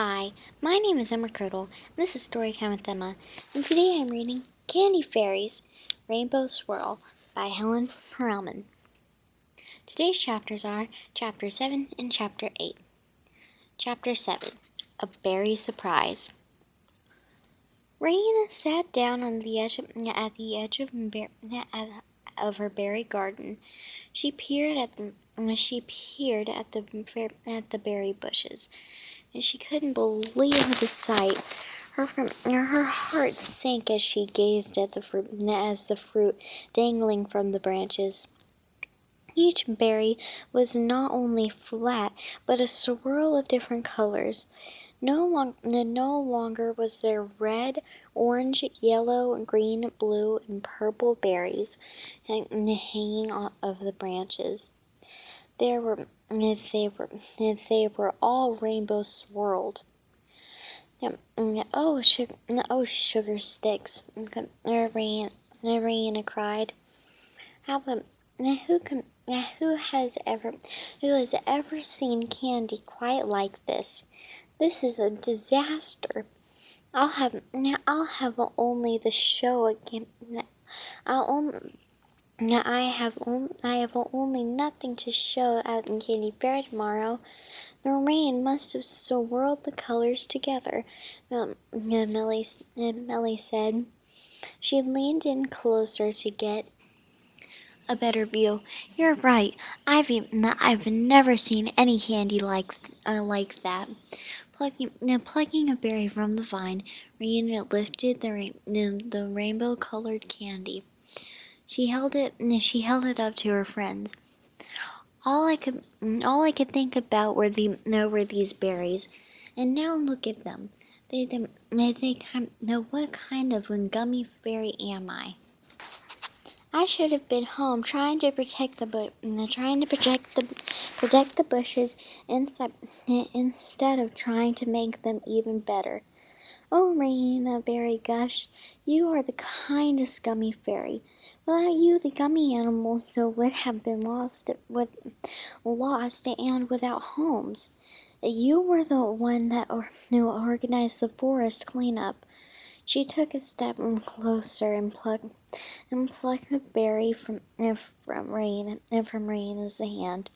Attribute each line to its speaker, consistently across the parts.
Speaker 1: Hi, my name is Emma Curdle. This is Storytime with Emma, and today I'm reading Candy Fairies Rainbow Swirl by Helen Perelman. Today's chapters are Chapter 7 and Chapter 8. Chapter 7 A Berry Surprise. Raina sat down on the edge of, at the edge of, of her berry garden. She peered at the she peered at the at the berry bushes and she couldn't believe the sight. Her, her heart sank as she gazed at the fruit, as the fruit dangling from the branches. Each berry was not only flat, but a swirl of different colors. No, long, no longer was there red, orange, yellow, green, blue, and purple berries hanging off of the branches. There were they were they were all rainbow swirled. Mm, oh, sugar, mm, oh, sugar sticks! Mm, Narina cried. How who can who has ever who has ever seen candy quite like this? This is a disaster. I'll have I'll have only the show again. I'll only I have only, I have only nothing to show at Candy Fair tomorrow. The rain must have swirled the colors together, um, Millie, Millie said. She leaned in closer to get a better view. You're right. I've I've never seen any candy like uh, like that. Plucking, now plucking a berry from the vine, Raina lifted the, the, the rainbow-colored candy. She held it she held it up to her friends. All I could all I could think about were the were these berries. And now look at them. They they now what kind of gummy fairy am I? I should have been home trying to protect the bu- trying to protect the protect the bushes inside, instead of trying to make them even better. Oh, Raina Berry Gush, you are the kindest gummy fairy. Without you, the gummy animals so would have been lost, with, lost and without homes. You were the one that who organized the forest cleanup. She took a step closer and plucked and plucked the berry from eh, from rain and from Raina's hand.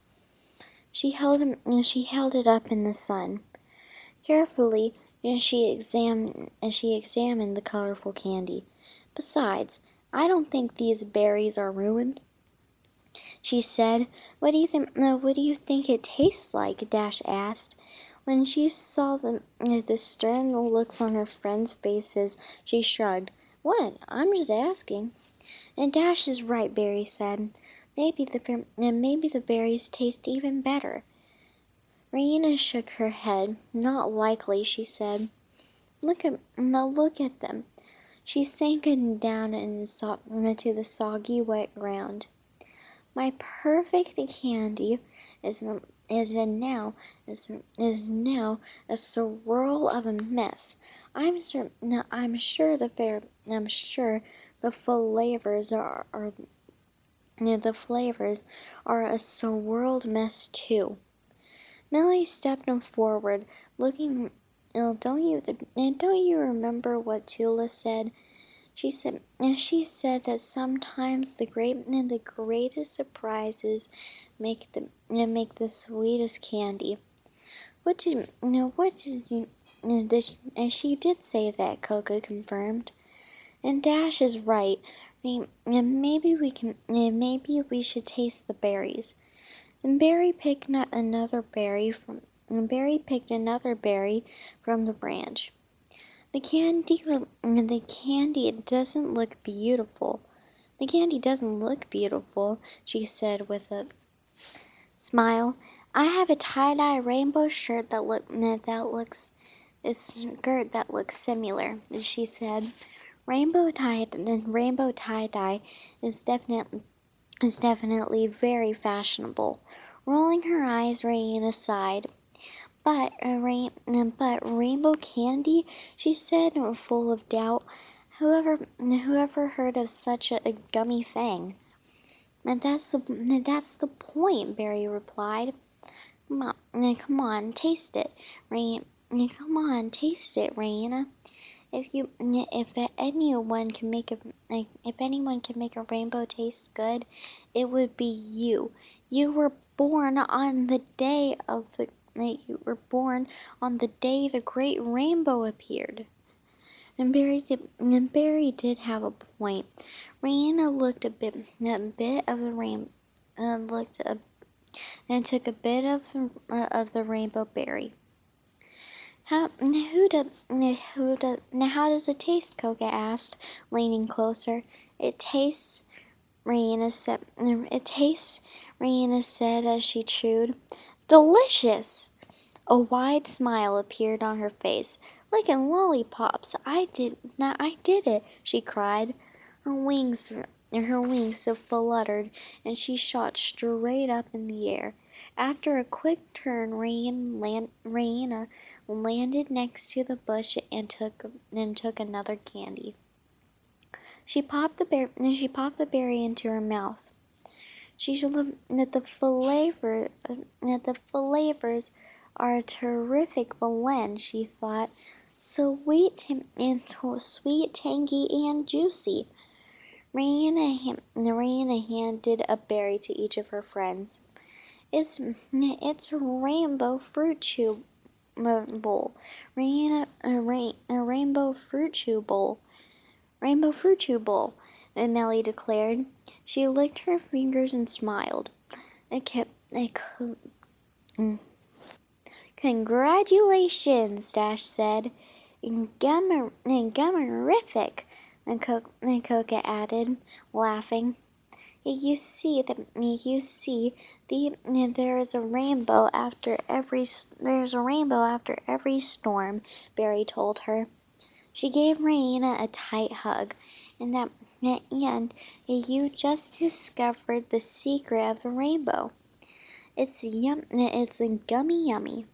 Speaker 1: She held him, eh, she held it up in the sun. Carefully, she examined she examined the colorful candy. Besides, I don't think these berries are ruined. She said, What do you think uh, what do you think it tastes like? Dash asked. When she saw the, uh, the stern looks on her friends' faces, she shrugged. What? I'm just asking. And Dash is right, Berry said. Maybe the uh, maybe the berries taste even better. Raina shook her head. Not likely, she said. Look at now look at them. She sank down into the soggy, wet ground. My perfect candy is is now is, is now a swirl of a mess. I'm sure I'm sure the fair I'm sure the flavors are, are the flavors are a swirled mess too. Millie stepped forward, looking Oh, don't you don't you remember what Tula said? She said and she said that sometimes the great and the greatest surprises make the and make the sweetest candy. What did you know? What did you? And she did say that. Cocoa confirmed. And Dash is right. Maybe we can. Maybe we should taste the berries. And Berry picked another berry from and Berry picked another berry from the branch. The candy, the candy doesn't look beautiful. The candy doesn't look beautiful, she said with a smile. I have a tie-dye rainbow shirt that look that looks a skirt that looks similar, she said. Rainbow tie rainbow tie-dye is definitely is definitely very fashionable. Rolling her eyes, Raina sighed. But, uh, rain, but rainbow candy, she said, full of doubt. Whoever, whoever heard of such a, a gummy thing? And that's the, that's the point, Berry replied. Come on, come on, taste it. Rain, come on, taste it, Raina. If you, if anyone can make a, if anyone can make a rainbow taste good, it would be you. You were born on the day of the, you were born on the day the great rainbow appeared. And Berry did, and Berry did have a point. Raina looked a bit, a bit of the rain, uh, looked a, and took a bit of, uh, of the rainbow berry. How, who does, who does, now how does it taste? Koga asked, leaning closer. It tastes, Raina said, it tastes, Raina said as she chewed. Delicious! A wide smile appeared on her face. Licking lollipops! I did, now I did it! she cried. Her wings, her wings fluttered, and she shot straight up in the air. After a quick turn, Raina landed next to the bush and took and took another candy. She popped the bear, she popped the berry into her mouth. She that the flavor that the flavors are a terrific blend, she thought. Sweet and sweet, tangy, and juicy. Raina, Raina handed a berry to each of her friends. It's it's a rainbow fruit chew bowl. Raina, a, rain, a rainbow fruit chew bowl. Rainbow fruit chew bowl. Melli declared. She licked her fingers and smiled. I kept. I could. Mm. Congratulations, Dash said. Gummerific, and Koga added, laughing. You see that you see the there is a rainbow after every there's a rainbow after every storm. Berry told her. She gave Raina a tight hug, and that and you just discovered the secret of the rainbow. It's yum. It's a gummy yummy.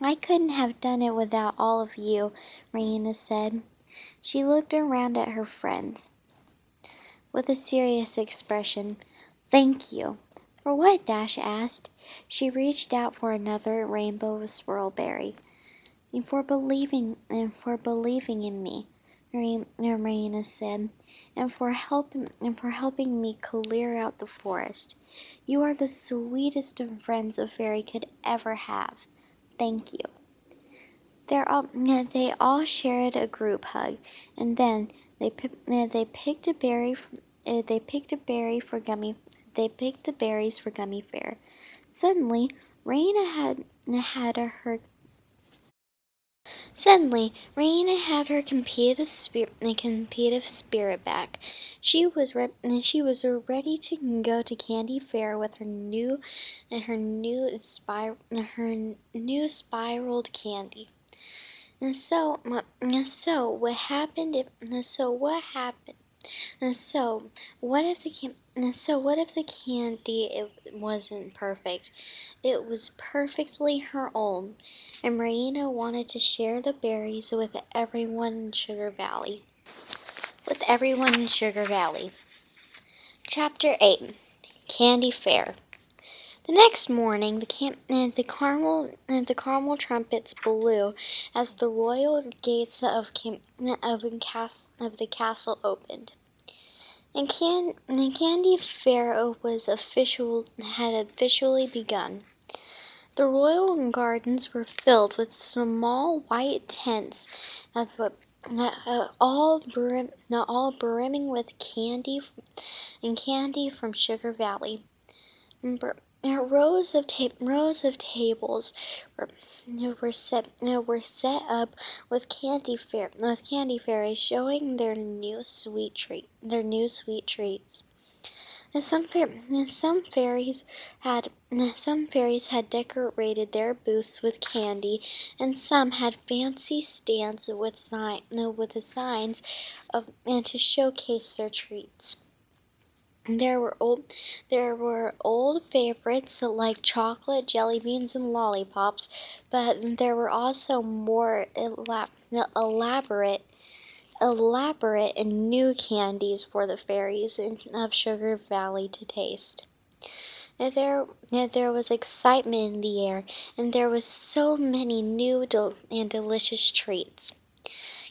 Speaker 1: I couldn't have done it without all of you, Raina said. She looked around at her friends with a serious expression. Thank you. For what? Dash asked. She reached out for another rainbow swirlberry. For believing and for believing in me, Marina said, and for helping and for helping me clear out the forest. You are the sweetest of friends a fairy could ever have. Thank you. All, they all shared a group hug, and then they they picked a berry uh, they picked a berry for gummy. They picked the berries for gummy fare. Suddenly, Raina had had her. Suddenly, Raina had her competitive spirit, competitive spirit back. She was re- she was ready to go to Candy Fair with her new, her new spir- her new spiraled candy. And so, so what happened? If, so what happened? So what if the so what if the candy it wasn't perfect? It was perfectly her own, and Marina wanted to share the berries with everyone in Sugar Valley. With everyone in Sugar Valley. Chapter 8 Candy Fair the next morning, the, cam- the caramel and the caramel trumpets blew as the royal gates of cam- of, of the castle opened. And, can- and Candy Fair was official had officially begun. The royal gardens were filled with small white tents of uh, all brim, all brimming with candy and candy from Sugar Valley. Rows of ta- rows of tables were, were set were set up with candy fair with candy fairies showing their new sweet treat their new sweet treats. some some fairies had some fairies had decorated their booths with candy, and some had fancy stands with sign with the signs of and to showcase their treats. There were old, there were old favorites like chocolate, jelly beans, and lollipops, but there were also more elab- elaborate, elaborate and new candies for the fairies of Sugar Valley to taste. There, there was excitement in the air, and there were so many new del- and delicious treats.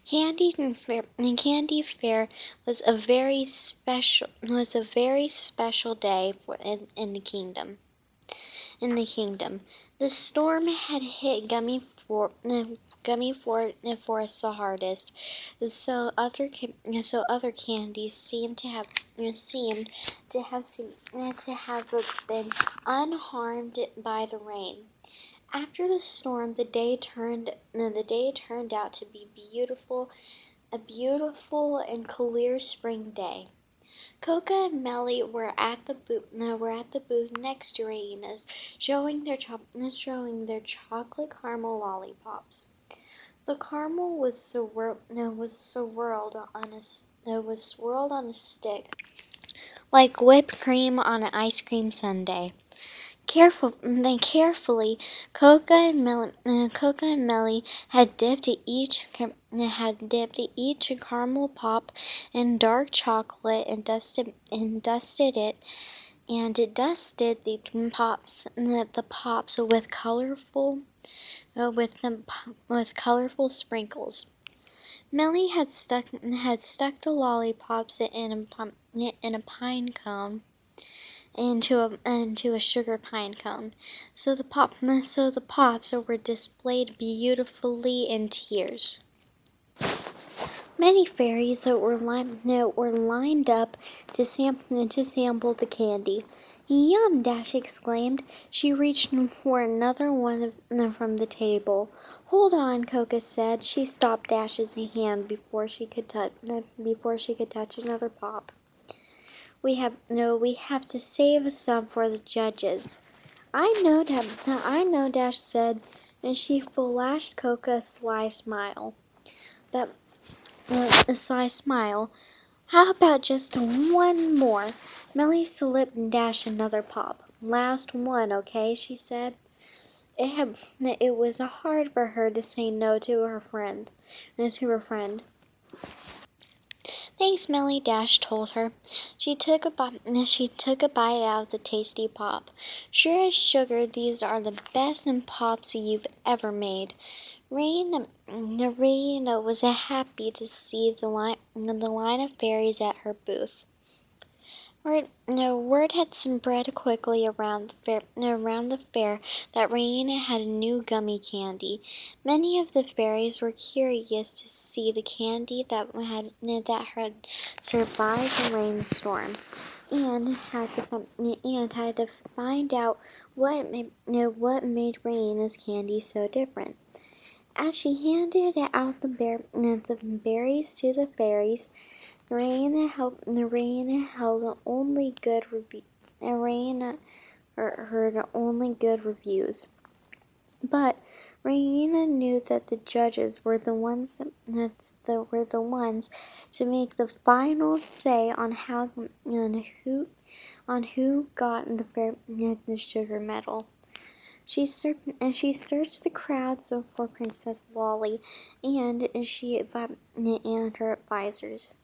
Speaker 1: Candy Fair, and Candy Fair was a very special was a very special day for in, in the kingdom. In the kingdom, the storm had hit Gummy for eh, Gummy for eh, Forest the hardest, so other eh, so other candies seemed to have seemed to have seemed to have been unharmed by the rain. After the storm, the day turned the day turned out to be beautiful, a beautiful and clear spring day. Coca and Melli were at the booth. Were at the booth next to Raina's, showing their cho- showing their chocolate caramel lollipops. The caramel was swir- was swirled on a was swirled on a stick, like whipped cream on an ice cream sundae. Careful, then carefully, Coca and Melli, uh, Coca and Melli had dipped each had dipped each caramel pop in dark chocolate and dusted and dusted it and it dusted the pops the pops with colorful uh, with the, with colorful sprinkles. Melli had stuck had stuck the lollipops in a in a pine cone into a into a sugar pine cone. So the pop so the pops were displayed beautifully in tiers. Many fairies that were, li- were lined up to, sam- to sample the candy. Yum! Dash exclaimed. She reached for another one from the table. Hold on, Coca said. She stopped Dash's hand before she could touch before she could touch another pop. We have no. We have to save some for the judges. I know, I know. Dash said, and she flashed Coca a sly smile. But uh, a sly smile. How about just one more? Melli slipped and Dash another pop. Last one, okay? She said. It had. It was hard for her to say no to her friend, to her friend. Thanks, Melli Dash told her. She took a bite. She took a bite out of the tasty pop. Sure as sugar, these are the best pops you've ever made. Rain, Rain was happy to see the line, the line of fairies at her booth. Word, no, word had spread quickly around the fair, around the fair that Raina had a new gummy candy. Many of the fairies were curious to see the candy that had that had survived the rainstorm, and had to and had to find out what made, what made Raina's candy so different. As she handed out the, bear, the berries to the fairies, Raina held, Raina held only good review. Raina heard only good reviews. But Raina knew that the judges were the ones that, that were the ones to make the final say on how on who on who got the the sugar medal. She searched and she searched the crowds for Princess Lolly and she and her advisors.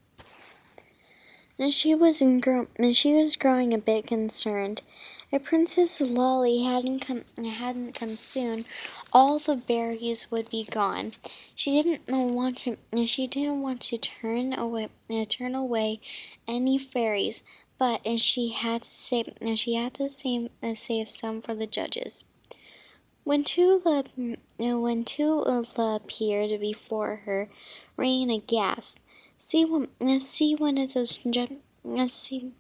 Speaker 1: And she was gro- and she was growing a bit concerned. If Princess Lolly hadn't come hadn't come soon, all the berries would be gone. She didn't want to she didn't want to turn away turn away any fairies, but she had to save she had to save, uh, save some for the judges. When Tula when Tula appeared before her, Raina gasped. See one, see one of those see,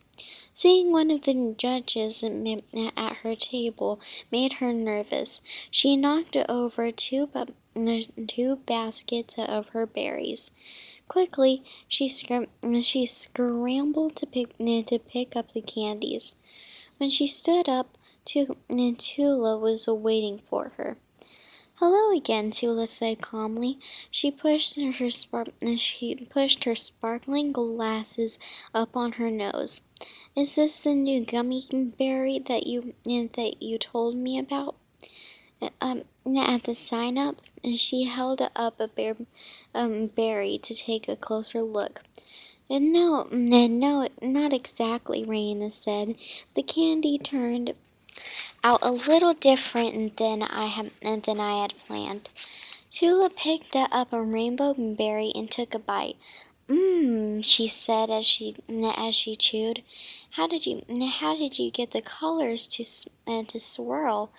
Speaker 1: seeing one of the judges at her table made her nervous. She knocked over two, two baskets of her berries. Quickly, she, she scrambled to pick, to pick up the candies. When she stood up, Tula was waiting for her. Hello again, Tula said calmly. She pushed her spark she pushed her sparkling glasses up on her nose. Is this the new gummy berry that you that you told me about? Um, at the sign up, and she held up a bear, um, berry to take a closer look. No, no, not exactly, Raina said. The candy turned out a little different than I had than I had planned. Tula picked up a rainbow berry and took a bite. Mmm, she said as she as she chewed. How did you how did you get the colors to uh, to swirl?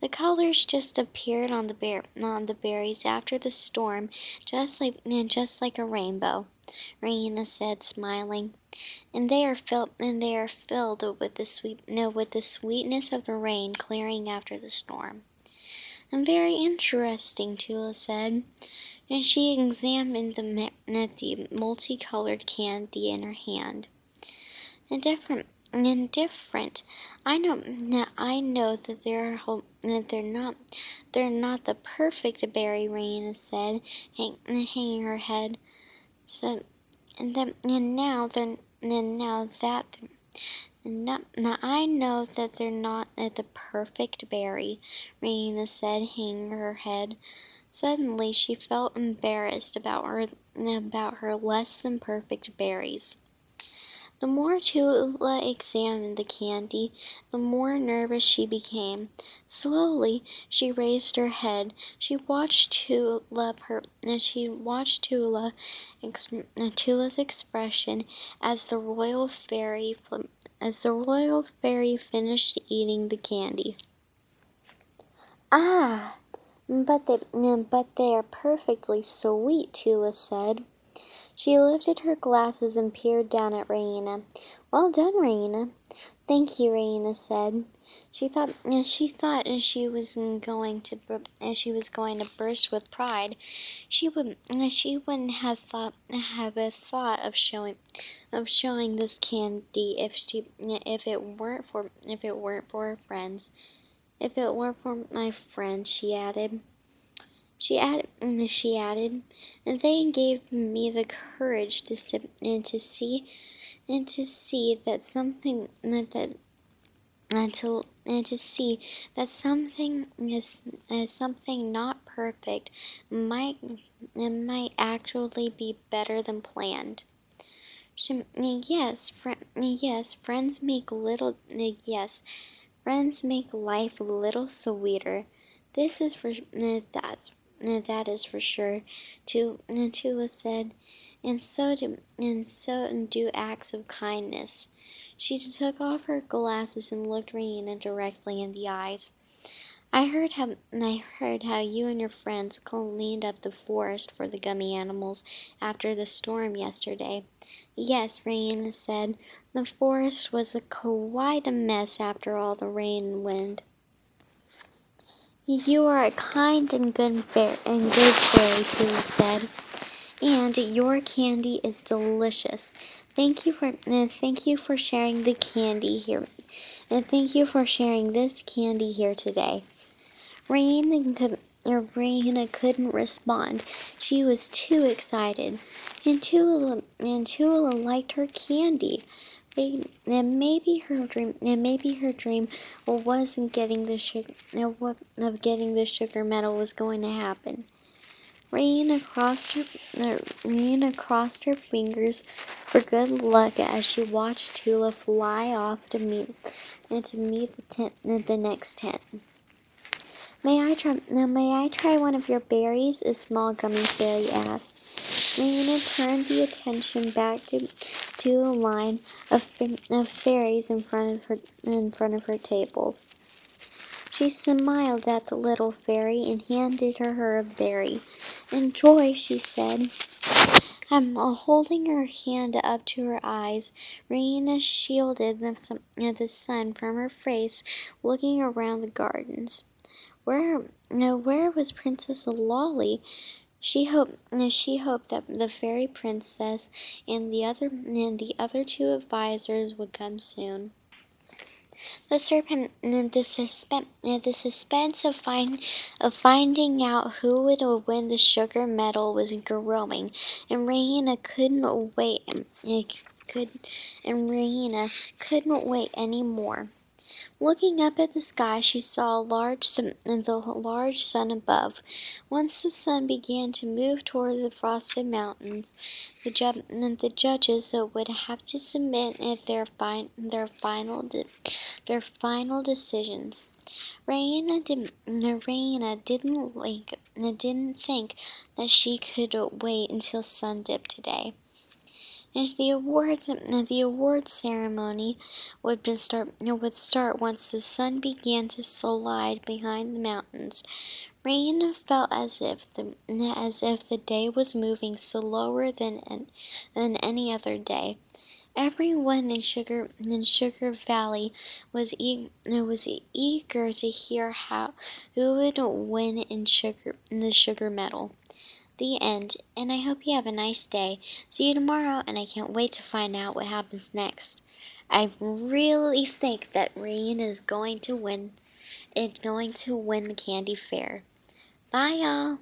Speaker 1: The colors just appeared on the bear on the berries after the storm, just like just like a rainbow. Raina said, smiling, and they are filled and they are filled with the sweet no, with the sweetness of the rain clearing after the storm. And very interesting, Tula said, and she examined the the multicolored candy in her hand. And different indifferent. I know I know that they're that they're not they're not the perfect berry. Raina said, hang, hanging her head. So, and then and now they're and now that. Now, now I know that they're not the perfect berry, Raina said, hanging her head. Suddenly she felt embarrassed about her about her less than perfect berries. The more Tula examined the candy, the more nervous she became. Slowly she raised her head. She watched Tula her, she watched Tula, Tula's expression as the royal fairy as the royal fairy finished eating the candy. Ah, but they but they are perfectly sweet, Tula said. She lifted her glasses and peered down at Raina. "Well done, Raina." "Thank you," Raina said. She thought she thought as she was going to as she was going to burst with pride. She would she wouldn't have thought have a thought of showing of showing this candy if she if it weren't for if it weren't for her friends. If it weren't for my friends, she added. She added, mm, she added, and they gave me the courage to step and to see and to see that something that and to and to see that something is, is something not perfect might might actually be better than planned. She, yes, fr- yes, friends make little yes, friends make life a little sweeter. This is for that's that is for sure. Tula said, and so do, and so do acts of kindness. She took off her glasses and looked Raina directly in the eyes. I heard how I heard how you and your friends cleaned up the forest for the gummy animals after the storm yesterday. Yes, Raina said. The forest was a quite a mess after all the rain and wind. You are a kind and good fairy, and good fairy, Tula said, and your candy is delicious. Thank you for uh, thank you for sharing the candy here, and thank you for sharing this candy here today. Rain could, Raina couldn't respond. She was too excited, and Tula and Tula liked her candy and maybe her dream and maybe her dream wasn't getting the sugar What of getting the sugar medal was going to happen. Raina crossed her uh, Raina her fingers for good luck as she watched Tula fly off to meet and to meet the tent the next tent. May I try now may I try one of your berries? a small gummy fairy asked. Raina turned the attention back to, to the line of, of fairies in front of her in front of her table. She smiled at the little fairy and handed her a berry. Enjoy, she said. Um, holding her hand up to her eyes, Raina shielded the, the sun from her face, looking around the gardens. Where, now where was Princess Lolly? She hoped she hoped that the fairy princess and the other and the other two advisors would come soon. The serpent the suspense the suspense of find of finding out who would win the sugar medal was growing, and Raina couldn't wait. Could and Raina couldn't wait any more. Looking up at the sky, she saw a large sun, the large sun above. Once the sun began to move toward the frosted mountains, the, ju- the judges would have to submit their, fin- their final de- their final decisions. Raina, did, Raina didn't like, didn't think that she could wait until sun dip today. As the awards uh, the awards ceremony would start would start once the sun began to slide behind the mountains. Rain felt as if the as if the day was moving slower than than any other day. Everyone in Sugar in Sugar Valley was e- was eager to hear how who would win in sugar in the sugar medal. The end. And I hope you have a nice day. See you tomorrow, and I can't wait to find out what happens next. I really think that Rain is going to win. It's going to win the candy fair. Bye, y'all.